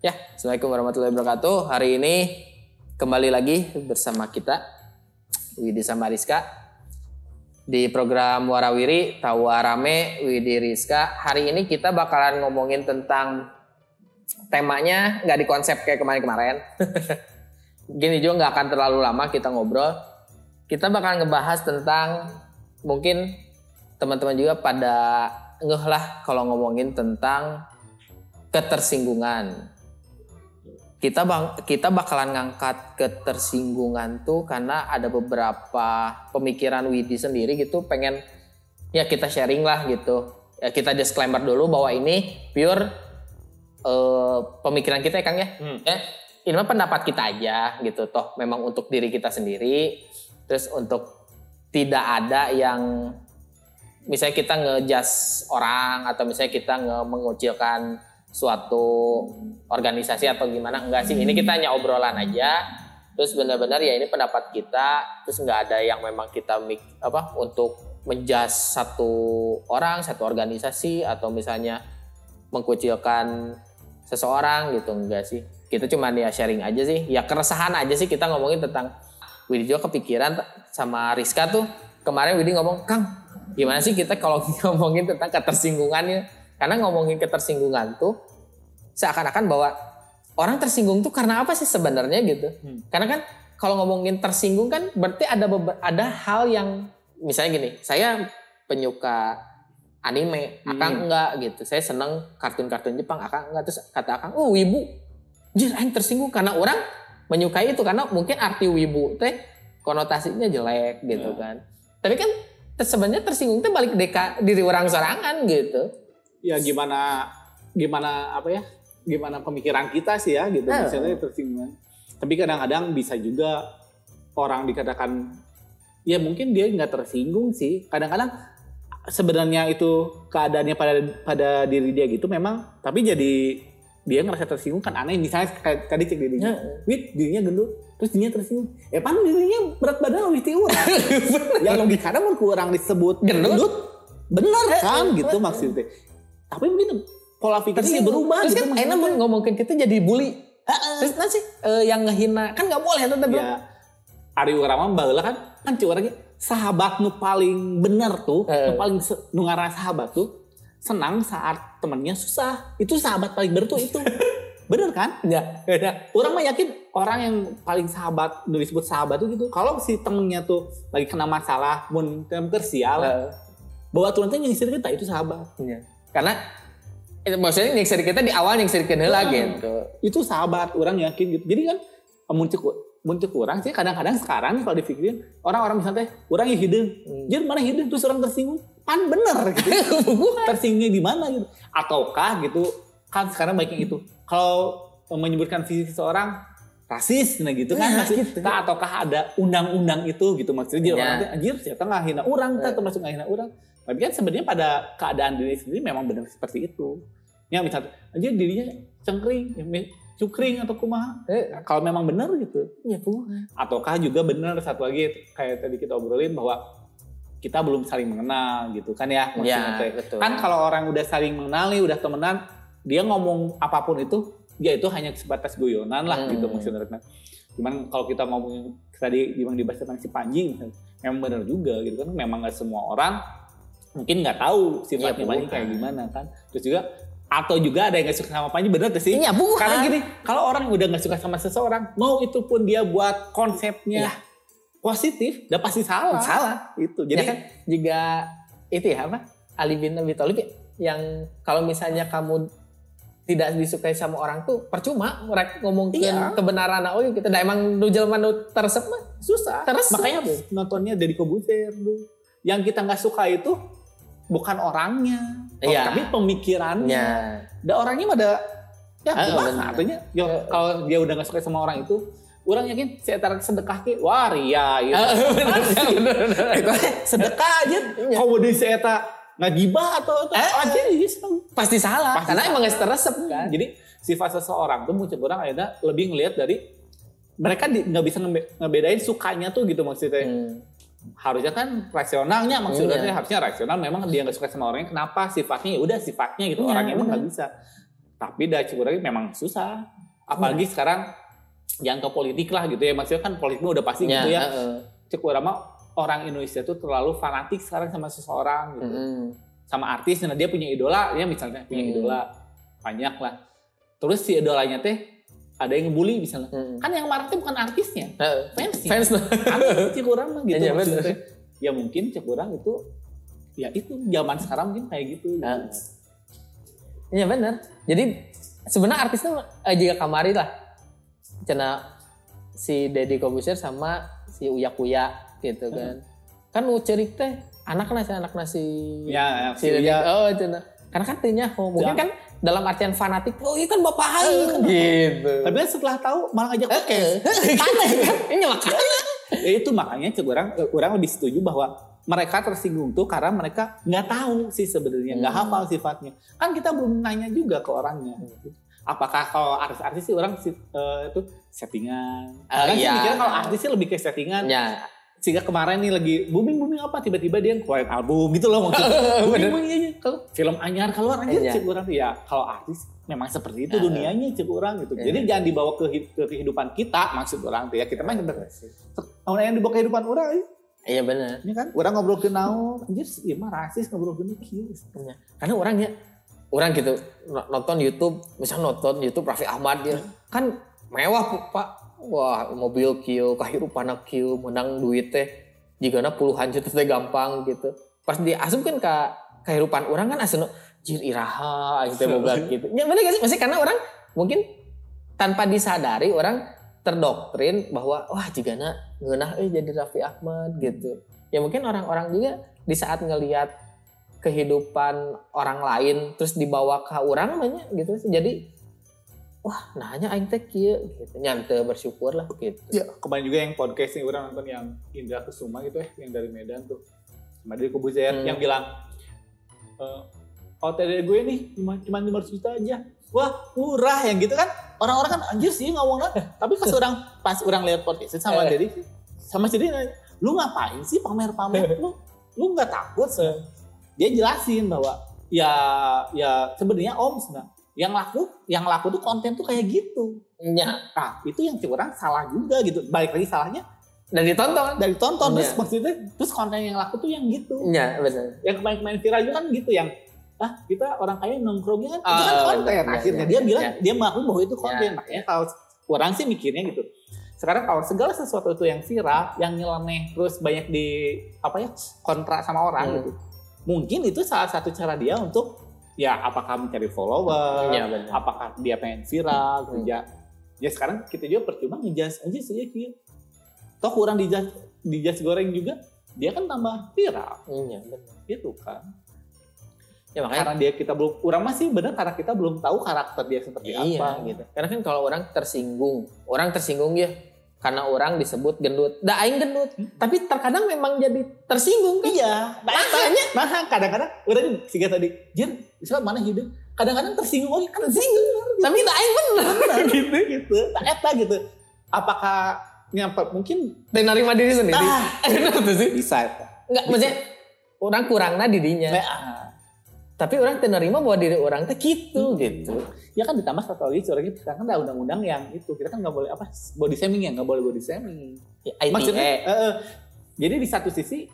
Ya, Assalamualaikum warahmatullahi wabarakatuh. Hari ini kembali lagi bersama kita, Widi sama Rizka. Di program Warawiri, Tawa Rame, Widi Rizka. Hari ini kita bakalan ngomongin tentang temanya nggak di konsep kayak kemarin-kemarin. Gini juga nggak akan terlalu lama kita ngobrol. Kita bakalan ngebahas tentang mungkin teman-teman juga pada ngeh lah kalau ngomongin tentang ketersinggungan kita bang kita bakalan ngangkat ketersinggungan tuh karena ada beberapa pemikiran Widi sendiri gitu pengen ya kita sharing lah gitu. Ya kita disclaimer dulu bahwa ini pure uh, pemikiran kita ya Kang ya? Hmm. ya ini mah pendapat kita aja gitu toh. Memang untuk diri kita sendiri. Terus untuk tidak ada yang misalnya kita ngejas orang atau misalnya kita nge mengucilkan suatu organisasi atau gimana. Enggak sih ini kita hanya obrolan aja. Terus benar-benar ya ini pendapat kita. Terus nggak ada yang memang kita mik apa untuk menjas satu orang satu organisasi atau misalnya mengkucilkan seseorang gitu. Enggak sih. Kita cuma ya sharing aja sih. Ya keresahan aja sih kita ngomongin tentang Widi juga kepikiran sama Rizka tuh. Kemarin Widi ngomong Kang gimana sih kita kalau ngomongin tentang ketersinggungannya karena ngomongin ketersinggungan tuh seakan-akan bahwa orang tersinggung tuh karena apa sih sebenarnya gitu. Hmm. Karena kan kalau ngomongin tersinggung kan berarti ada ada hal yang misalnya gini, saya penyuka anime, hmm. akang enggak gitu. Saya seneng kartun-kartun Jepang, akang enggak terus kata akang, "Oh, wibu." Jir, aing tersinggung karena orang menyukai itu karena mungkin arti wibu teh konotasinya jelek gitu hmm. kan. Tapi kan sebenarnya tersinggung tuh balik deka diri orang sorangan gitu ya gimana gimana apa ya gimana pemikiran kita sih ya gitu. Oh. misalnya tersinggung tapi kadang-kadang bisa juga orang dikatakan ya mungkin dia nggak tersinggung sih. Kadang-kadang sebenarnya itu keadaannya pada pada diri dia gitu memang tapi jadi dia ngerasa tersinggung kan aneh. Misalnya kayak tadi cek dirinya ya. wit dirinya gendut. Terus dirinya tersinggung. Eh pan dirinya berat badan lebih tinggi. Yang logikanya mau kurang disebut gendut? bener kan? gitu maksudnya tapi mungkin pola pikirnya berubah terus gitu kan enak mau ngomongin kita jadi bully. Terus nanti uh, yang ngehina kan nggak boleh tetap ya Ari Urama baheula kan. Kan orangnya sahabat nu paling bener tuh uh. nu paling nu sahabat tuh senang saat temennya susah. Itu sahabat paling bener tuh itu. Bener kan? Ya, ya. orang mah yakin orang yang paling sahabat disebut sahabat tuh gitu. Kalau si temennya tuh lagi kena masalah mun tersial uh. bawa tuh yang kita itu sahabat. Ya karena itu maksudnya nyiksa kita di awal nyiksa kita lagi gitu. Itu sahabat orang yakin gitu. Jadi kan muncul muncul orang sih kadang-kadang sekarang kalau dipikirin orang-orang misalnya orang yang hidung, hmm. jadi mana hidung terus orang tersinggung, pan bener gitu. Tersinggungnya di mana gitu. Ataukah gitu kan sekarang baiknya itu. Kalau menyebutkan fisik seseorang rasis nah gitu kan nah, gitu. Nah, ataukah ada undang-undang itu gitu maksudnya dia ya. orang anjir siapa ngahina orang kan termasuk ngahina orang tapi kan sebenarnya pada keadaan diri sendiri memang benar seperti itu. Ya misalnya aja dirinya cengkring, ya, cukring atau kumaha. Eh, kalau memang benar gitu. Ya Ataukah juga benar satu lagi kayak tadi kita obrolin bahwa kita belum saling mengenal gitu kan ya maksudnya. Ya, betul. Kan kalau orang udah saling mengenali, udah temenan, dia ngomong apa pun itu, ya itu hanya sebatas guyonan lah gitu hmm. gitu maksudnya. Cuman kalau kita ngomong tadi yang dibahas tentang si Panji, memang benar juga gitu kan. Memang gak semua orang mungkin nggak tahu sifatnya ya, Panji kayak gimana kan. Terus juga atau juga ada yang gak suka sama Panji bener tuh sih? Iya bukan. Karena gini, kalau orang udah gak suka sama seseorang, mau itu pun dia buat konsepnya ya. positif, udah pasti salah. Salah. Itu. Jadi ya kan juga itu ya apa? Ali bin Abi Thalib yang kalau misalnya kamu tidak disukai sama orang tuh percuma mereka ngomong iya. kebenaran oh kita dah emang nu jelema tersep mah susah. Terus makanya nontonnya dari Kobuser tuh. Yang kita nggak suka itu bukan orangnya, iya. tapi pemikirannya. Ya. Dan orangnya mah ada ya uh, artinya yo, kalau dia udah nggak suka sama orang itu orang yakin saya tarik sedekah ke wah ria gitu. itu sedekah aja iya. kalau di saya tak nggak gibah atau, atau eh, aja pasti salah pasti karena salah. emang teresep kan jadi sifat seseorang tuh muncul orang akhirnya lebih ngelihat dari mereka nggak bisa ngebedain sukanya tuh gitu maksudnya hmm harusnya kan rasionalnya maksudnya iya. harusnya rasional memang dia nggak suka sama orangnya kenapa? Sifatnya ya udah sifatnya gitu iya, orangnya emang nggak bisa. Tapi dah cek urang memang susah. Apalagi sekarang yang ke politik lah gitu ya maksudnya kan politiknya udah pasti gitu ya. urang mah orang Indonesia tuh terlalu fanatik sekarang sama seseorang gitu. Mm-mm. sama artis nah dia punya idola ya misalnya punya Hmm. idola banyak lah. Terus si idolanya teh ada yang ngebully misalnya Mm-mm. kan yang marah tuh bukan artisnya fansnya Fans kan cek urang mah gitu Iya, maksudnya ya mungkin cek urang itu ya itu zaman sekarang mungkin kayak gitu Heeh. Iya benar. Jadi sebenarnya artisnya eh, jika kamari lah. Cina si Deddy Kobusier sama si Uya Kuya gitu kan. Kan nu cerik teh anak nasi anak nasi ya si Deddy. Oh cina. Karena kan tanya oh, mungkin Ya. kan dalam artian fanatik, oh iya kan bapak aing gitu. tapi kan setelah tahu malah ngajak oke aneh kan? Ini makanya. ya itu makanya orang orang lebih setuju bahwa mereka tersinggung tuh karena mereka nggak tahu sih sebenarnya nggak Hmm. hafal sifatnya kan kita belum nanya juga ke orangnya apakah kalau artis-artis sih orang sih, eh, itu settingan Orang sih iya. mikirnya kalau artis sih lebih ke settingan Ya, sehingga kemarin nih lagi booming booming apa? Tiba-tiba dia keluarin album gitu loh maksudnya. Booming booming aja. Kalau film anyar keluar aja Iya. cek orang tuh ya kalau artis memang seperti itu dunianya cek orang gitu. Iya. jadi jangan dibawa ke, ke kehidupan kita maksud orang tuh ya. Kita mah orang yang dibawa ke kehidupan orang ya. iya benar. Ini kan? Orang ngobrol ke naon, anjir iya mah rasis ngobrol ke kieu. Karena orangnya orang gitu no- nonton YouTube, misalnya nonton YouTube Raffi Ahmad dia kan mewah Pak. Wah, mobil kieu, kahirupan kieu, menang duit teh jigana puluhan juta teh gampang gitu. Pas diasup kan ke kehidupan orang kan asal jir iraha gitu boga gitu. Ya bener gak sih? Maksudnya karena orang mungkin tanpa disadari orang terdoktrin bahwa wah jigana ngeunah eh jadi Raffi Ahmad gitu. Ya mungkin orang-orang juga di saat ngelihat kehidupan orang lain terus dibawa ke orang namanya gitu jadi wah nanya aing teh kieu gitu nyante bersyukur lah gitu Ya, kemarin juga yang podcast nih orang nonton yang Indra Kusuma gitu ya, yang dari Medan tuh. Sama dari Kubuzer Hmm. yang bilang eh OTD gue nih cuma cuma 500 juta aja. Wah, murah yang gitu kan. Orang-orang kan anjir sih ngomongnya. Tapi pas orang pas orang lihat podcast sama Eh. Dedi sama nanya, lu ngapain sih pamer-pamer? Lu lu nggak takut? sih? Dia jelasin bahwa ya ya sebenarnya om nah, yang laku yang laku tuh konten tuh kayak gitu. nya Nah, itu yang cek orang salah juga gitu. Balik lagi salahnya dan ditonton dari tonton terus Iya. maksudnya terus konten yang laku tuh yang gitu. nya benar Yang kemarin-kemarin viral juga kan gitu yang ah kita orang kaya nongkrongnya kan itu Ah, kan konten. benar, Akhirnya iya, dia iya, bilang iya. dia mengaku bahwa itu konten. Iya, Makanya kalau orang sih mikirnya gitu. Sekarang kalau segala sesuatu itu yang viral, yang nyeleneh terus banyak di apa ya kontra sama orang Hmm. gitu. Mungkin itu salah satu cara dia untuk ya apakah mencari follower, Iya, benar. apakah dia pengen viral Hmm. ya. Ya sekarang kita juga percuma ngejudge aja sih ya. Toh kurang dijudge dijudge goreng juga, dia kan tambah viral nya benar gitu kan. ya makanya Karena dia kita belum kurang masih benar karena kita belum tahu karakter dia seperti iya apa gitu karena kan kalau orang tersinggung orang tersinggung ya karena orang disebut gendut. Da aing gendut. Tapi terkadang memang jadi tersinggung kan? Iya, makanya nah kadang-kadang udah sih tadi, Jin, bisa mana hidup? Kadang-kadang tersinggung lagi kan tersinggung. tapi da aing bener. Gitu gitu. Tak eta gitu. Apakah nyampe mungkin dan nerima diri sendiri. Ah. Itu sih. Bisa eta. Enggak, maksudnya orang kurangnya dirinya. Nah, Tapi orang terima bahwa diri orang teh gitu gitu. ya kan ditambah satu lagi curangnya sekarang kan ada undang-undang yang itu kita kan nggak boleh apa body shaming ya nggak boleh body shaming Ya, ITE. maksudnya eh, jadi di satu sisi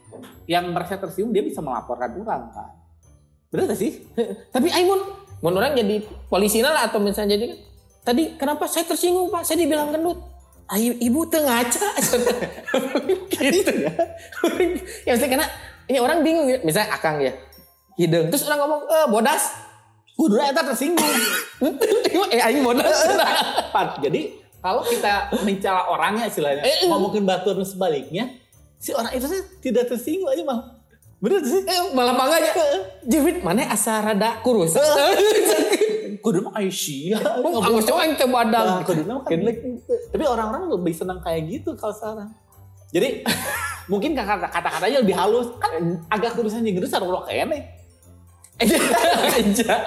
yang merasa tersinggung dia bisa melaporkan orang kan benar gak sih Tapi aing mun mun orang jadi polisi lah atau misalnya jadi kan tadi kenapa saya tersinggung Pak? Saya dibilang gendut. Ayo ibu teu ngaca. gitu ya. ya maksudnya karena ini orang bingung ya. Misalnya Akang ya. Hidung. Terus orang ngomong, "Eh, bodas." kudu eta tersinggung eh aing bodas. Pat, jadi kalau kita mencela orangnya istilahnya Eh, eh. ngomongin batu dan sebaliknya si orang itu sih tidak tersinggung aja mah bener sih Eh, malah bangga Jewit mana asa rada kurus. kudu mah Aisyah Aku coba yang teu badang. Nah, kudu mah kan gitu. tapi orang-orang lebih senang kayak gitu kalau sekarang jadi mungkin kata- kata-katanya lebih halus kan agak kurusan jeung geus sarua kene Aja,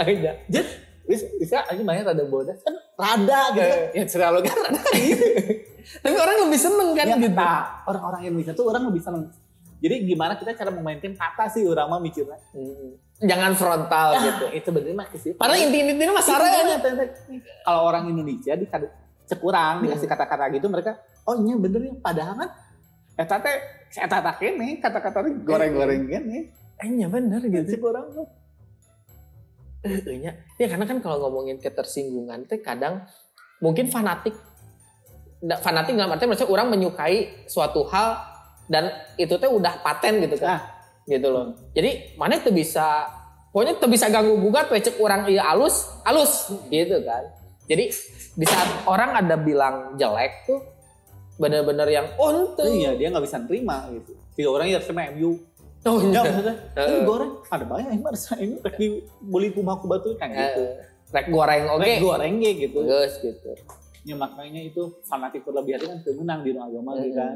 aja. jadi bisa bisa aja banyak rada bodas kan rada gitu kan. ya kan rada kan gitu Tapi orang lebih seneng kan Ya, gitu. orang-orang Indonesia tuh orang lebih seneng Jadi gimana kita cara memainkan kata sih orang mah mikirnya. Mm. Jangan frontal gitu. Itu sebenarnya mah sih. Padahal inti-intinya mah sarang ya. Kalau orang Indonesia di cek kurang dikasih Hmm. kata-kata gitu mereka oh iya bener ya padahal kan teh eta teh kene kata-kata goreng-goreng kene. Iya bener gitu. Kurang tuh. Nya. Ya karena kan kalau ngomongin ketersinggungan teh kadang mungkin fanatik. Fanatik dalam artian maksudnya orang menyukai suatu hal dan itu teh udah paten gitu kan. Ah. Gitu loh. Jadi mana tuh bisa pokoknya tuh bisa ganggu gugat we cek orang iya alus, alus gitu kan. Jadi di saat orang ada bilang jelek tuh bener-bener yang oh ente. Iya dia nggak bisa nerima gitu. Tiga orang ya sama MU. Oh, Enggak iya. maksudnya. Ini goreng ada banyak yang harus MU rek dibeli kumaha ku batu kan gitu. Eh, Rek goreng oke. Rek goreng ge gitu. Geus gitu. Ya makanya itu fanatik berlebihan kan menang di agama gitu kan.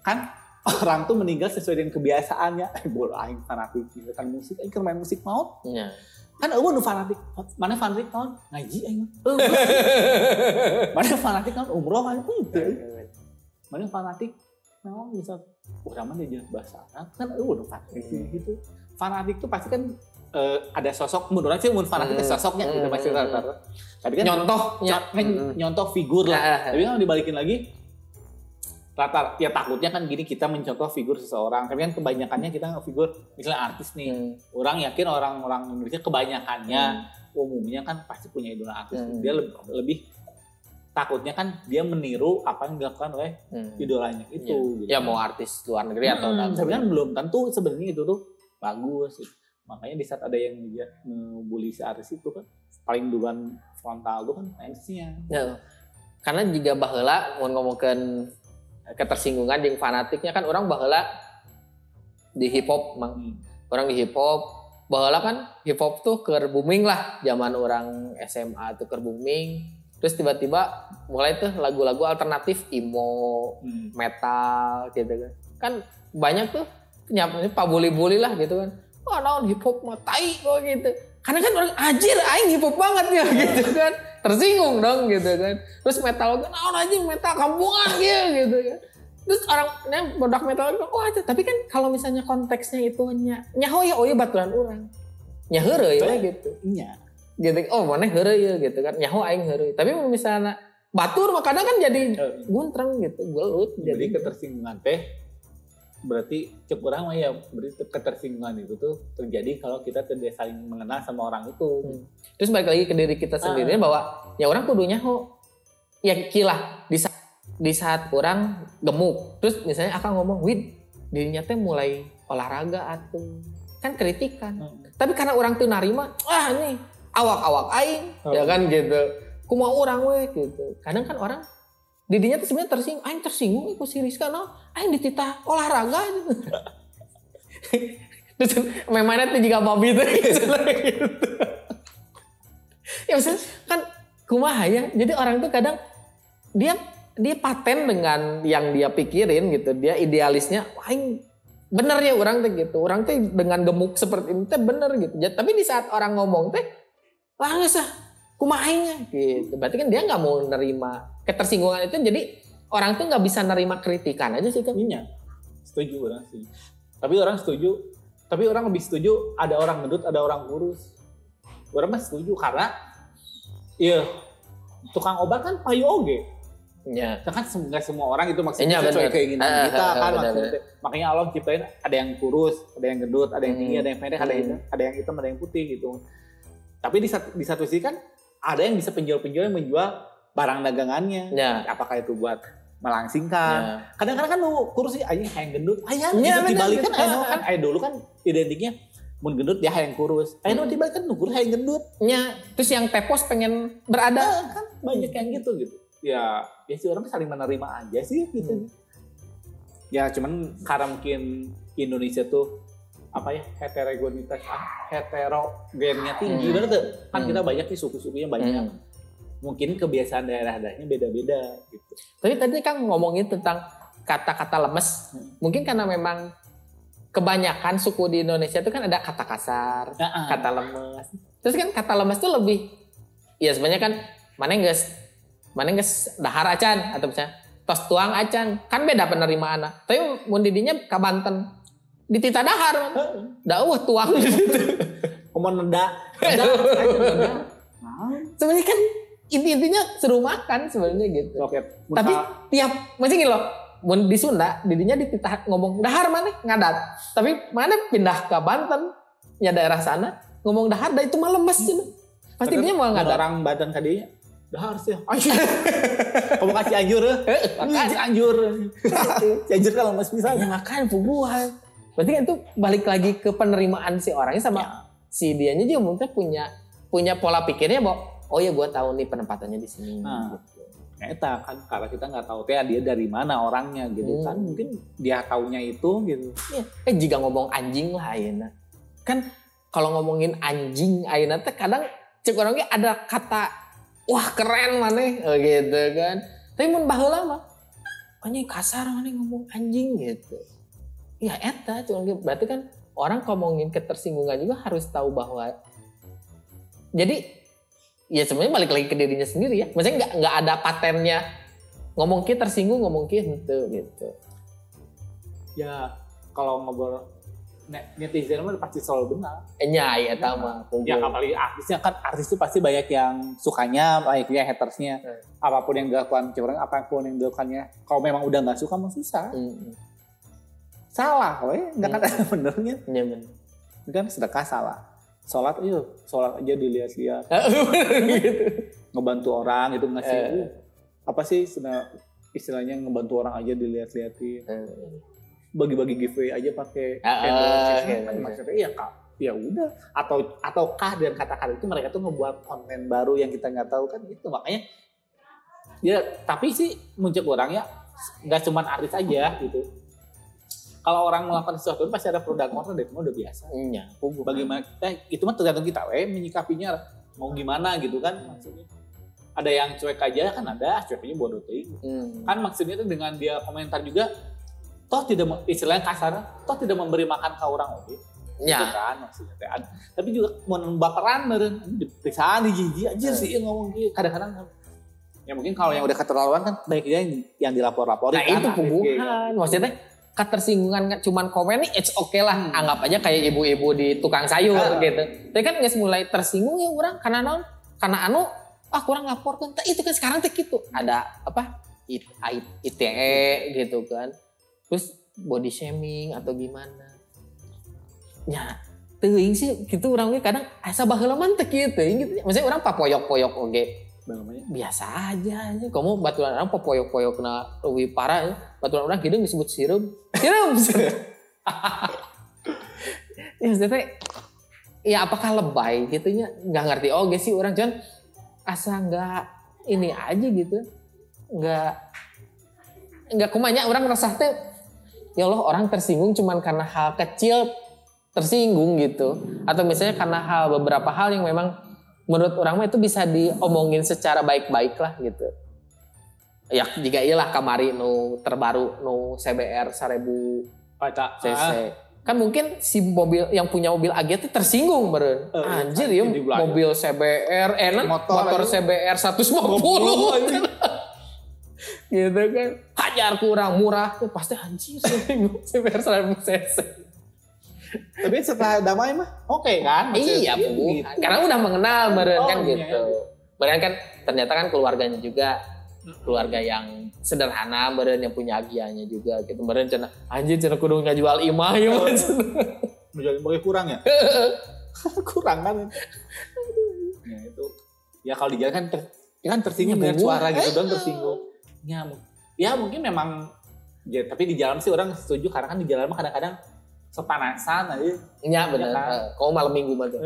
Kan orang tuh meninggal sesuai dengan kebiasaannya eh bola aing fanatik gitu kan musik aing main musik maut Iya. kan eueuh nu fanatik mana fanatik naon ngaji aing mana fanatik naon umroh kan henteu mana fanatik naon misal urang mah dia bahasa Arab kan eueuh nu fanatik Hmm. gitu fanatik tuh pasti kan eh, ada sosok menurut sih mun fanatik Hmm. sosoknya gitu Hmm. pasti rata-rata tapi kan Nyontohnya. kan Hmm. nyontoh figur lah Ah, ah, ah. tapi kan dibalikin lagi rata ya takutnya kan gini kita mencontoh figur seseorang tapi kan kebanyakannya kita figur misalnya artis nih Hmm. orang yakin orang-orang Indonesia kebanyakannya umumnya kan pasti punya idola artis Hmm. dia lebih, lebih takutnya kan dia meniru apa yang dilakukan oleh Hmm. idolanya itu gitu. Ya mau artis luar negeri atau Hmm, dalam tapi kan belum tentu sebenarnya itu tuh bagus gitu. makanya di saat ada yang dia ngebully si artis itu kan paling duluan frontal tuh kan fansnya Ya. Karena jika baheula mau ngomongkan ketersinggungan yang fanatiknya kan orang baheula di hip hop mang Hmm. orang di hip hop baheula kan hip hop tuh ke booming lah zaman orang SMA tuh ke booming terus tiba-tiba mulai tuh lagu-lagu alternatif emo Hmm. metal gitu kan. Kan banyak tuh nyapanya pak bully-bully lah gitu kan. Wah naon hip hop mah tai kok gitu. Karena kan orang anjir aing hip hop banget ya gitu kan. Tersinggung dong gitu kan. Terus metal kan naon aja metal kampungan gitu gitu kan. Terus orang yang produk metal kan oh aja. Tapi kan kalau misalnya konteksnya itu nya nyaho ya oh ya baturan orang. Nyaheure ya gitu. Iya gitu oh mana heure ya gitu kan nyaho aing heure tapi misalnya batur kadang kan jadi guntreng gitu gelut jadi ketersinggungan teh berarti cek orang mah ya berarti ketersinggungan itu tuh terjadi kalau kita tidak saling mengenal sama orang itu Hmm. Terus balik lagi ke diri kita sendiri Ah. bahwa ya orang kudunya ho ya kilah di saat di saat orang gemuk. Terus misalnya akan ngomong, "Wid, dirinya teh mulai olahraga atuh." Kan kritikan. Hmm. Tapi karena orang tuh narima, "Ah, nih awak-awak aing." Oh. Ya kan gitu. Kumaha orang we gitu. Kadang kan orang didinya tuh sebenarnya tersinggung, aing tersinggung ikut si Rizka no, aing dititah olahraga gitu. Terus memangnya tuh juga babi tuh gitu. ya maksudnya kan kumaha ya. Jadi orang tuh kadang dia dia paten dengan yang dia pikirin gitu. Dia idealisnya, aing bener ya orang tuh gitu. Orang tuh dengan gemuk seperti ini tuh bener gitu. Tapi di saat orang ngomong teh, lah nggak sah, kumahanya gitu. Berarti kan dia nggak mau nerima ketersinggungan itu. Jadi orang tuh nggak bisa nerima kritikan aja sih kan. Iya, setuju orang sih. Tapi orang setuju, tapi orang lebih setuju ada orang gendut, ada orang kurus. Orang mah setuju karena, iya, tukang obat kan payu oge. Ya. Kan nggak semua orang itu maksudnya sesuai bener. keinginan Ah, kita ah, kan. bener, maksudnya. Makanya Allah ciptain ada yang kurus, ada yang gendut, ada yang tinggi, Hmm. ada yang pendek, ada yang Hmm. ada yang hitam, ada yang putih gitu. Tapi di satu, di satu sisi kan ada yang bisa penjual-penjual yang menjual barang dagangannya. Ya. Apakah itu buat melangsingkan, Ya. kadang-kadang kan nu kurus sih aja yang gendut ayah gitu bener, dibalik kan bener. aya kan aya dulu kan identiknya mun gendut dia yang kurus aya nu Hmm. dibalik kan nu kurus yang gendut Ya, terus yang tepos pengen berada. ada kan banyak yang gitu gitu ya ya sih orang saling menerima aja sih gitu Hmm. ya cuman karena mungkin Indonesia tuh apa ya heterogenitas ah, heterogennya tinggi Hmm. bener tuh kan Hmm. kita banyak nih suku-sukunya banyak Hmm. mungkin kebiasaan daerah-daerahnya beda-beda gitu Tapi tadi kan ngomongin tentang kata-kata lemes. Hmm. Mungkin karena memang kebanyakan suku di Indonesia itu kan ada kata kasar, Nah, kata lemes. Terus kan kata lemes itu lebih ya sebenarnya kan mana guys mana guys dahar acan atau misalnya tos tuang acan kan beda penerimaan tapi mun didinya ka Banten di Tita Dahar da uh tuang neda. Neda. aja, neda. Sebenarnya kan inti-intinya seru makan sebenarnya gitu Oke. tapi tiap masih gini loh mun di Sunda didinya di Tita ngomong dahar mana ngadat tapi mana pindah ke Banten ya daerah sana ngomong dahar dah itu mah lemes cina pasti dia mau ada ngadat orang badan tadinya udah harus ya. Kamu kasih anjur ya. Kasih anjur. Cianjur kalau mas bisa. makan puguhan berarti kan itu balik lagi ke penerimaan si orangnya sama Ya. si dianya juga mungkin punya punya pola pikirnya bahwa oh ya gue tahu nih penempatannya di sini Nah. gitu. Eta kan karena kita nggak tahu teh dia dari mana orangnya gitu Hmm. kan mungkin dia taunya itu gitu. Iya. Eh jika ngomong anjing lah Ayeuna. Kan kalau ngomongin anjing Ayeuna teh kadang cek orangnya ada kata wah keren maneh oh, gitu kan. Tapi mun baheula mah anjing kasar maneh ngomong anjing gitu. Ya eta cuma gitu. berarti kan orang ngomongin ketersinggungan juga harus tahu bahwa jadi ya sebenarnya balik lagi ke dirinya sendiri ya. Maksudnya nggak nggak ada patennya ngomong kita tersinggung ngomong kita gitu gitu. Ya kalau ngobrol ne- netizen mah pasti selalu benar. Enya ya tama. Ya apalagi artisnya kan artis itu pasti banyak yang sukanya, banyak yang hatersnya. Hmm. Apa pun yang dilakukan orang, apa pun yang dilakukannya. Kalau memang udah nggak suka mah susah. Hmm, Salah, we. nggak kan ada benernya. Iya bener. Kan sedekah salah. Sholat, yuk, sholat aja dilihat-lihat. gitu. Ngebantu orang itu ngasih. Eh. uh, apa sih istilah- istilahnya ngebantu orang aja dilihat-lihatin. Bagi-bagi giveaway aja pakai ah, Kan iya, maksudnya iya kak. Ya udah. Atau ataukah dan kata-kata itu mereka tuh ngebuat konten baru yang kita nggak tahu kan itu makanya. Ya tapi sih muncul orang ya nggak cuma artis aja gitu. Kalau orang melakukan sesuatu pasti ada produk kontra dan itu mah udah biasa. Iya, pugu. Bagaimana kita itu mah tergantung kita we menyikapinya mau gimana gitu kan maksudnya. Ada yang cuek aja kan ada, cueknya bodoh teuing. Hmm. Kan maksudnya itu dengan dia komentar juga toh tidak istilahnya kasar, toh tidak memberi makan ke orang oke. Gitu Ya. kan maksudnya Tapi juga mau baperan meureun diperiksaan di gigi aja sih yang ngomong gitu. Kadang-kadang ya mungkin kalau yang udah keterlaluan kan baiknya yang, dilapor-laporin Nah kan, itu AFG. puguhan. Maksudnya ketersinggungan cuman komen nih it's okay lah. Hmm. Anggap aja kayak ibu-ibu di tukang sayur Ah. gitu. Tapi kan nggak mulai tersinggung ya orang karena naon? Karena anu ah kurang laporkan. Tah, itu kan sekarang teh gitu. Ada apa? It, ITE gitu kan. Terus body shaming atau gimana. Ya, teuing sih gitu orangnya kadang asa baheula mah teu kieu teuing gitu. Maksudnya orang papoyok-poyok oge namanya. biasa aja kamu baturan orang popoyok-poyok na lebih parah ya baturan orang hidung disebut sirup. Sirup. Ya maksudnya ya apakah lebay gitunya? Nggak ngerti. Oh sih orang cuman asa nggak ini aja gitu. Nggak nggak kumanya orang ngerasa teh ya Allah orang tersinggung cuman karena hal kecil tersinggung gitu. Atau misalnya karena hal beberapa hal yang memang menurut orang mah itu bisa diomongin secara baik-baik lah gitu ya jika iyalah kamari nu terbaru nu CBR 1000 Baca. cc Ah, kan mungkin si mobil yang punya mobil AG itu tersinggung beren Eh, anjir ya mobil CBR enak Motor motor, aja. CBR 150 gitu kan hajar kurang murah Ya, pasti anjir CBR 1000 cc Tapi setelah damai mah oke kan? iya Maksudnya bu gitu. karena udah mengenal meren Oh, kan iya. gitu meren kan ternyata kan keluarganya juga keluarga yang sederhana meren yang punya agianya juga gitu meren cina anjir cina kudu jual imah ya Oh. Mas." menjual pakai kurang ya? kurang kan? Ya itu. Ya kalau di jalan kan ter, ya kan tersinggung Ya, dengan suara gitu dong tersinggung. Ya, ya mungkin memang ya, tapi di jalan sih orang setuju karena kan di jalan mah kadang-kadang sepanasan aja. Iya benar. Iya kan? Eh, Kamu malam minggu banget.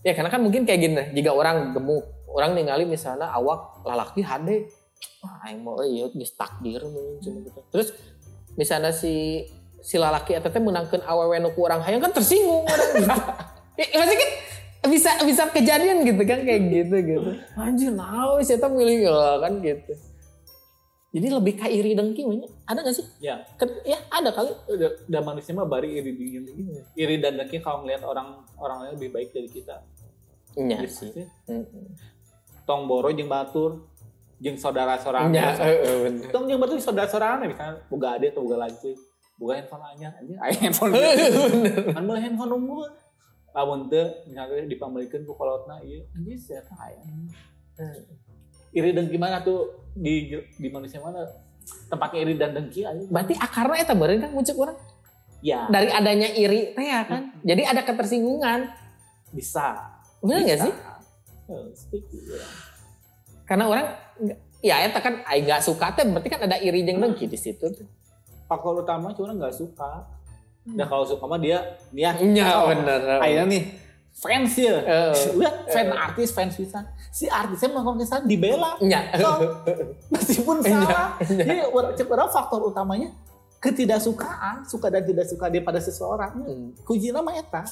Ya karena kan mungkin kayak gini, jika orang gemuk, orang ningali misalnya awak lalaki hade, wah aing mau iya geus takdir meureun cenah gitu. Terus misalnya si si lalaki eta teh menangkeun awewe nu ku urang hayang kan tersinggung orang gitu. Ya, Maksudnya kan bisa bisa kejadian gitu kan kayak gitu gitu. Anjir naon sih eta milih ya, kan gitu. Jadi lebih ke iri dengki banyak. Ada gak sih? Ya, Ke- ya ada kali. udah, udah manusia mah bari iri dingin Iri dan dengki kalau ngelihat orang orang lain lebih baik dari kita. Iya Gitu sih. Tong boro jeung batur. Jeung saudara sorangan. Ya, heeh, bener. Tong jeung berarti saudara sorangan misalnya boga ade atau boga lanceuk. Boga handphone anyar anjing aya handphone. Kan boleh handphone unggul. Lamun teu misalnya dipamilikeun ku kolotna ieu anjing sia teh aya. Iri dan gimana tuh di di manusia mana tempatnya iri dan dengki aja. Berarti akarna eta beureun kan muncul orang Ya, dari adanya iri teh ya kan. Jadi ada ketersinggungan. bisa. Bener Bisa. gak sih? Eh, setuju, ya. Karena orang ya eta kan ai gak suka teh berarti kan ada iri jeung dengki di situ. tuh. Faktor utama cuma nggak suka. Dan kalau suka mah dia dia oh, bener. Akhirnya nih fans ya. Eh. Lihat fan artis fans bisa. Si artisnya melakukan kesalahan dibela. Iya. So, meskipun Iya, salah. iya. Jadi orang faktor utamanya ketidaksukaan, suka dan tidak suka dia pada seseorang. Hmm. Kunci nama eta.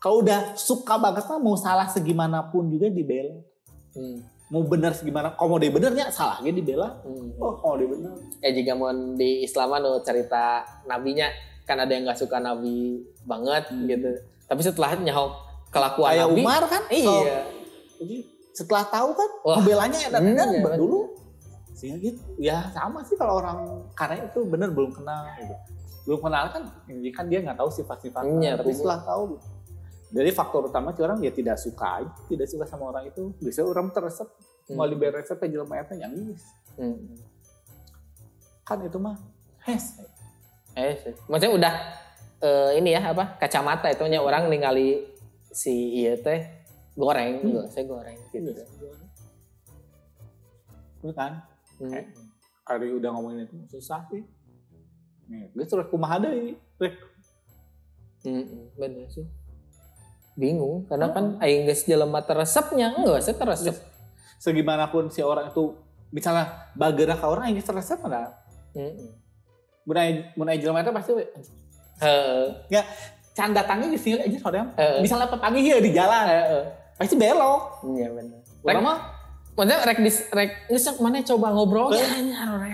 Kalau udah suka banget mah mau salah segimanapun juga dibela. Hmm. Mau benar kalau mau dia benernya salahnya dibela. Hmm. Oh, kalau dia bener. Eh jika mau di Islam nu cerita nabinya kan ada yang nggak suka nabi banget Hmm. gitu. Tapi setelah nyaho kelakuan Kayak nabi, Umar kan. iya. Jadi setelah tahu kan, Wah. ngebelanya edan Hmm, edan iya, dulu. Sehingga gitu. Ya sama sih kalau orang karena itu bener belum kenal. Gitu. Belum kenal kan, ini kan dia nggak tahu sifat-sifatnya. Iya, tapi setelah tahu. Jadi faktor utama sih orang ya tidak suka, aja, tidak suka sama orang itu. Bisa orang teresep, mau Hmm. diberi resep aja eta yang ini. Hmm. Kan itu mah hes. Eh, sih. maksudnya udah eh, ini ya apa kacamata itu nya orang ningali si iya teh goreng, Hmm. saya goreng gitu. Itu kan, Hmm. Eh. kali udah ngomongin itu susah sih. Nih, gue suruh kumaha deui. Rek, Hmm, bener sih. Bingung karena kan aing geus jelema teresepnya enggak saya teresep. segimanapun si orang itu misalnya bagera ke orang ini teresep mana Heeh. mulai mulai jelema itu pasti we, Heeh. can datangnya di sini aja soalnya misalnya pagi ya di jalan Heeh. pasti belok. Iya bener. orang mah. Maksudnya rek dis rek sok mana coba ngobrol ya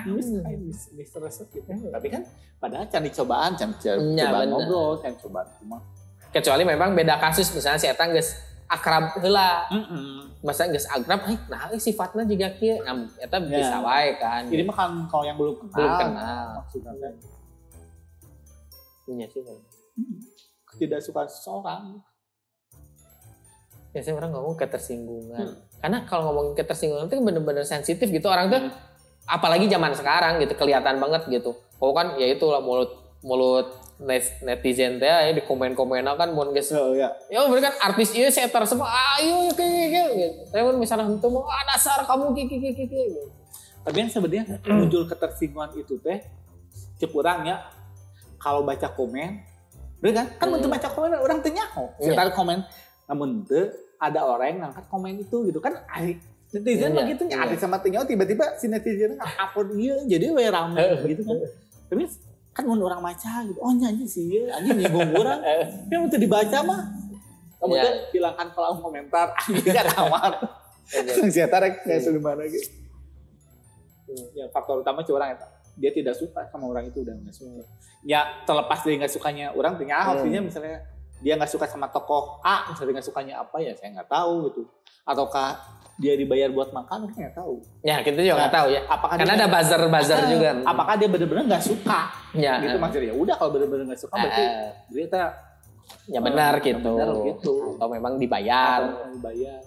bisa bisa bisa teresep gitu. Tapi kan padahal can dicobaan can can Iya, coba bener. ngobrol can coba cuma Kecuali memang beda kasus misalnya si eta geus akrab. Mm-mm. Masa geus akrab, eh nah euy sifatna juga kieu. Nah, eta Ya. bisa wae kan. ini mah kan kalau yang belum kenal belum kenal. maksudnya kan Iya sih. Bang. tidak suka seseorang Biasanya orang ngomong ketersinggungan. Hmm. Karena kalau ngomongin ketersinggungan itu bener-bener sensitif gitu orang tuh Hmm. apalagi zaman sekarang gitu kelihatan banget gitu. Oh kan ya itulah mulut mulut net- netizen teh ya di komen-komen kan mun geus oh ya ya berarti kan artis ieu saya tersebut ayo kayak gitu. gitu. Tapi mun misalnya henteu mau ah dasar kamu kiki kiki kiki gitu. tapi yang sebenarnya muncul ketersinggungan itu teh cek orang ya kalau baca komen bener kan kan Hmm. untuk baca komen orang tanya oh Iya. sekitar komen namun teu ada orang yang ngangkat komen itu gitu kan netizen Iya, begitu iya. ya ada sama tanya tiba-tiba si netizen upload dia jadi we rame gitu kan tapi kan mun orang maca gitu. Oh nyanyi sih ya anjing nyinggung orang yang untuk dibaca mah. Kamu Iya. tuh hilangkan kolom komentar. Anjing kan aman si eta rek kayak Iya. mana gitu. Ya faktor utama sih orang eta dia tidak suka sama orang itu dan nggak suka. Ya terlepas dari nggak sukanya orang tinggal Hmm. artinya misalnya dia nggak suka sama tokoh A misalnya nggak sukanya apa ya saya nggak tahu gitu. Ataukah dia dibayar buat makan saya nggak tahu Ya kita juga nggak tahu ya. apakah Karena ada buzzer-buzzer Ah, juga. apakah dia benar-benar nggak suka ya, gitu maksudnya ya udah kalau benar-benar nggak suka berarti eh, dia ya benar eh, gitu. benar gitu Atau memang dibayar. atau dibayar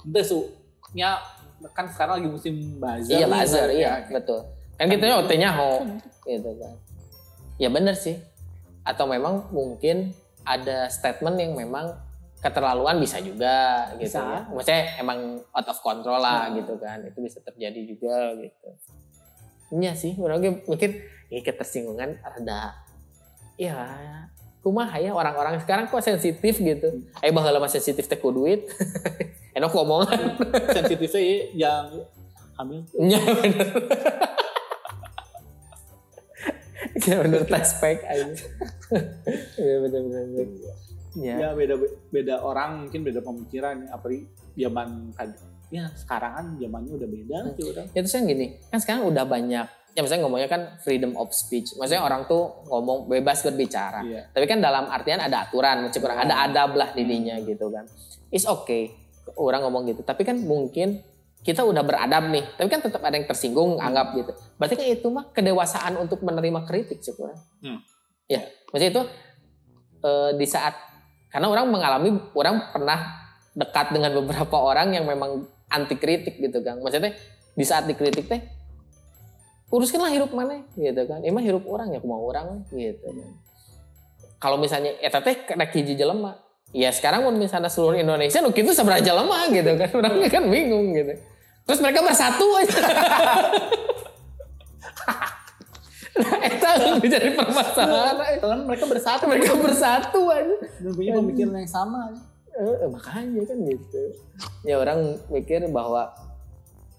itu sunya kan sekarang lagi musim buzzer Iya nih, buzzer, ya. iya betul. Kan gitu ya OT-nya ho, gitu kan. Ya bener sih. Atau memang mungkin ada statement yang memang keterlaluan bisa juga gitu Bisa. ya. Maksudnya emang out of control lah Hmm. gitu kan. Itu bisa terjadi juga gitu. Iya sih, ge mungkin ini ketersinggungan ada ya kumaha ya orang-orang sekarang kok sensitif gitu. Eh baheula mah sensitif teh duit. Enak ngomong. sensitifnya yang hamil Iya bener. Iya bener tes pack aja. Iya bener bener. Bener. Ya. beda beda orang mungkin beda pemikiran apalagi zaman kan ya sekarang kan zamannya udah beda Hmm. sih Ya terus yang gini, kan sekarang udah banyak ya misalnya ngomongnya kan freedom of speech. Maksudnya orang tuh ngomong bebas berbicara. iya Tapi kan dalam artian ada aturan, meskipun ada Hmm. adab lah dirinya gitu kan. It's okay orang ngomong gitu. Tapi kan mungkin kita udah beradab nih, tapi kan tetap ada yang tersinggung, anggap gitu. Berarti kan itu mah kedewasaan untuk menerima kritik sih kurang. Hmm. Ya, maksudnya itu eh, di saat karena orang mengalami, orang pernah dekat dengan beberapa orang yang memang anti kritik gitu kan. Maksudnya di saat dikritik teh uruskanlah hirup mana gitu kan. Emang hirup orang ya mau orang gitu kan. Kalau misalnya eta teh kena hiji jelema, ya sekarang pun misalnya seluruh Indonesia nu kitu sabaraha jelema gitu kan. Orang kan bingung gitu. Terus mereka bersatu aja. nah, itu menjadi permasalahan. Karena mereka bersatu. Mereka bersatu aja. Dan punya pemikiran yang sama. Eh, makanya kan gitu. Ya orang mikir bahwa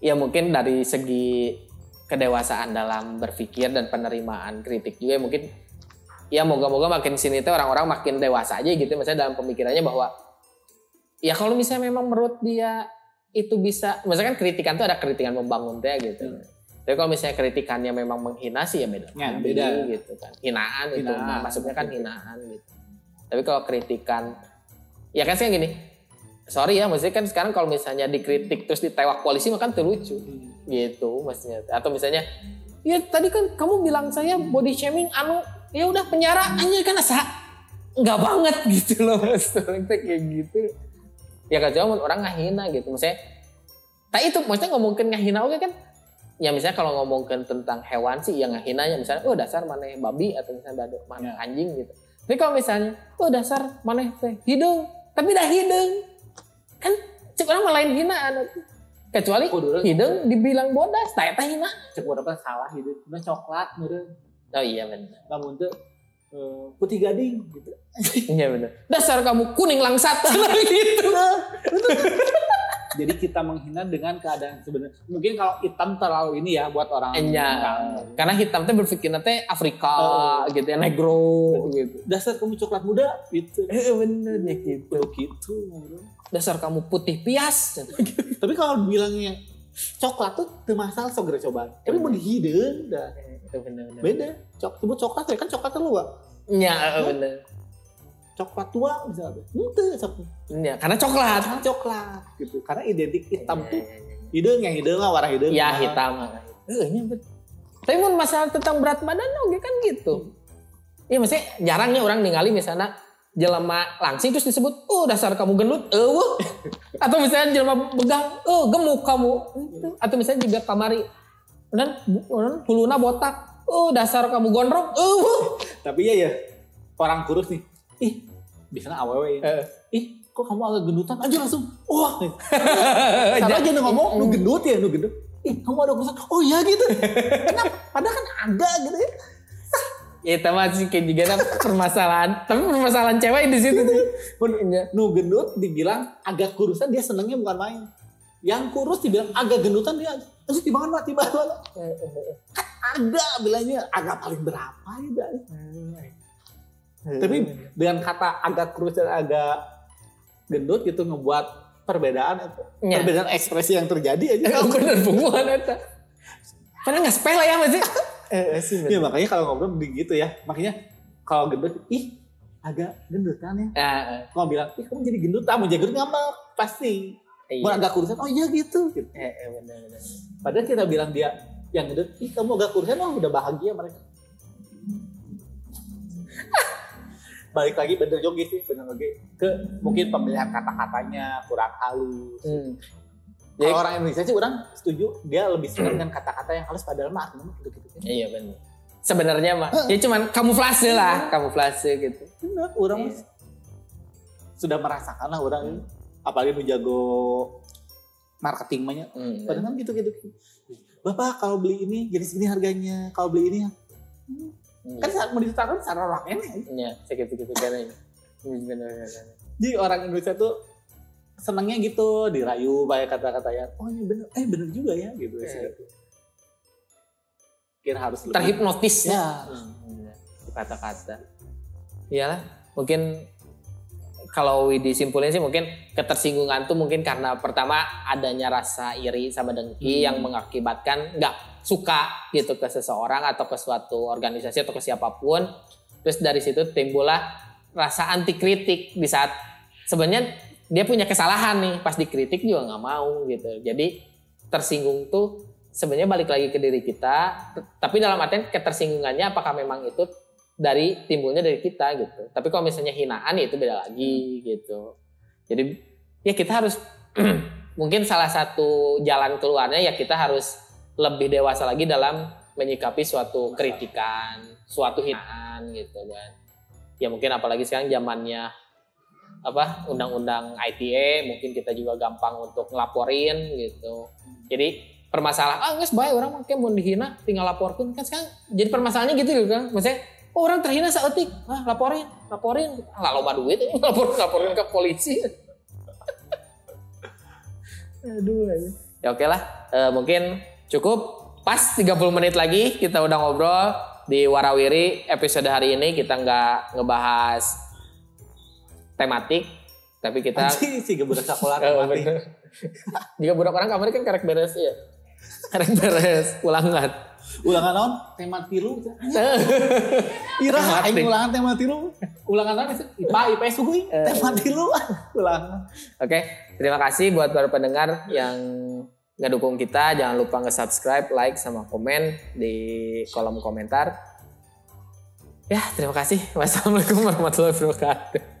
ya mungkin dari segi kedewasaan dalam berpikir dan penerimaan kritik juga mungkin ya moga-moga makin sini tuh orang-orang makin dewasa aja gitu misalnya dalam pemikirannya bahwa ya kalau misalnya memang menurut dia itu bisa misalkan kritikan tuh ada kritikan membangun teh gitu. Hmm. Tapi kalau misalnya kritikannya memang menghina sih ya beda. Ya, beda. gitu kan. Hinaan, itu Hinaan. masuknya kan hinaan gitu. Tapi kalau kritikan ya kan sih gini. Sorry ya, maksudnya kan sekarang kalau misalnya dikritik terus ditewak polisi mah kan terlucu gitu maksudnya. Atau misalnya ya tadi kan kamu bilang saya body shaming anu ya udah penjara aja kan asa nggak banget gitu loh maksudnya kayak gitu ya kan cuma orang ngahina gitu maksudnya tak itu maksudnya ngomongin ngahina oke kan ya misalnya kalau ngomongin tentang hewan sih yang ngahinanya misalnya oh dasar mana babi atau misalnya dado mana anjing gitu. Tapi kalau misalnya oh dasar mana teh hidung tapi dah hidung. Kan cek orang lain hinaan kecuali Oh, hidung dibilang bodas tak eta hina. Cek berapa salah gitu. Udah coklat meureun. oh iya benar Lamun teu eh, putih gading gitu. iya benar dasar kamu kuning langsat gitu Jadi kita menghina dengan keadaan sebenarnya. Mungkin kalau hitam terlalu ini ya buat orang Enya, karena hitam teh berpikirnya teh Afrika Oh. gitu ya negro gitu Dasar kamu coklat muda gitu. eh bener ya gitu Kudu gitu. dasar kamu putih pias Tapi kalau bilangnya coklat tuh sok geura coba. Tapi mau hideung dah. bener bener Beda. Cok, sebut coklat ya kan coklat lu ya bener Coklat tua misalnya. Henteu sok. ya karena coklat. Karena coklat. Gitu. Karena identik hitam Ya, tuh. ya, ya, hideung yang hideung lah warna hideung. ya hitam. Eh nya bet tapi mun masalah tentang berat badan oke kan gitu. Iya maksudnya jarangnya orang ningali misalnya jelema langsing terus disebut oh dasar kamu gendut. Eueuh atau misalnya jelema begang oh gemuk kamu. Itu. atau misalnya juga kamari dan dan huluna botak. Oh dasar kamu gondrong. Eueuh Tapi iya ya orang kurus nih. Ih, biasanya awewe ya. Eh. Ih, kok kamu agak gendutan aja langsung. Wah. Salah aja nu ngomong, nu gendut ya, nu gendut. Ih, kamu ada kurusan. Oh iya gitu. Kenapa? Padahal kan ada gitu ya. Ya itu masih kayak juga permasalahan. Tapi permasalahan cewek di situ tuh. Iya. Nu gendut dibilang agak kurusan dia senengnya bukan main. Yang kurus dibilang agak gendutan dia terus tibangan mah tiba ada bilangnya agak paling berapa gitu. Tapi dengan kata agak kurus dan agak gendut gitu ngebuat perbedaan Ya. perbedaan ekspresi yang terjadi aja. Eh, bener bunguan eta. Padahal nggak sepele ya masih. Eh, sih Ya makanya kalau ngobrol begitu ya. Makanya kalau gendut, ih agak gendutan ya. Eh, Kalau bilang, ih kamu jadi gendut, kamu jadi gendut ngambek. Pasti. eh, Mau agak kurusan, oh iya gitu. gitu. Eh, eh, bener, bener. Padahal kita bilang dia yang gendut, ih kamu agak kurusan, oh udah bahagia mereka. Balik lagi bener juga sih, bener lagi ke mungkin pemilihan kata-katanya kurang halus. Hmm. Kalau orang Indonesia sih orang setuju dia lebih suka dengan kata-kata yang halus padahal mah artinya gitu-gitu. Iya bener. Sebenarnya mah ya cuman kamuflase lah, kamuflase gitu. Benar, orang Iya. sudah merasakan lah orang ini. apalagi nu jago marketing mahnya. Hmm. Padahal kan gitu-gitu. Bapak kalau beli ini jadi segini harganya, kalau beli ini kan saat mau ditetapkan secara orang ini. Iya, segitu-gitu kan ini. Bener. Jadi orang Indonesia tuh senangnya gitu dirayu banyak kata-katanya. Oh ini bener, eh bener juga ya gitu. Iya. Kira harus lebih. Terhipnotis Ya. Hmm, kata-kata. Iyalah, mungkin kalau disimpulin sih mungkin ketersinggungan tuh mungkin karena pertama adanya rasa iri sama dengki Hmm. yang mengakibatkan nggak suka gitu ke seseorang atau ke suatu organisasi atau ke siapa pun. Terus dari situ timbullah rasa anti kritik di saat sebenarnya dia punya kesalahan nih pas dikritik juga nggak mau gitu. Jadi tersinggung tuh sebenarnya balik lagi ke diri kita tapi dalam artian ketersinggungannya apakah memang itu dari timbulnya dari kita gitu tapi kalau misalnya hinaan ya itu beda lagi gitu jadi ya kita harus mungkin salah satu jalan keluarnya ya kita harus lebih dewasa lagi dalam menyikapi suatu kritikan suatu hinaan gitu kan. Ya mungkin apalagi sekarang zamannya apa undang-undang ITE mungkin kita juga gampang untuk ngelaporin gitu. Jadi permasalahan ah nggak sebaik orang mungkin mau dihina tinggal laporkan. Kan sekarang jadi permasalahannya gitu kan. Maksudnya oh, orang terhina seetik ah laporin laporin. Nggak lomba duit. Laporin laporin ke polisi. Aduh ya oke lah e, mungkin cukup. Pas 30 menit lagi kita udah ngobrol di Warawiri. Episode hari ini kita nggak ngebahas tematik tapi kita sih budak sekolah jika budak orang kamar kan karek beres ya karek beres ulangan ulangan naon tema tilu ira aing ulangan tema tilu ulangan naon IPA IPS sugui tema tilu ulangan. Oke terima kasih buat para pendengar yang nggak dukung kita jangan lupa nge-subscribe like sama komen di kolom komentar. Ya terima kasih. Wassalamualaikum warahmatullahi wabarakatuh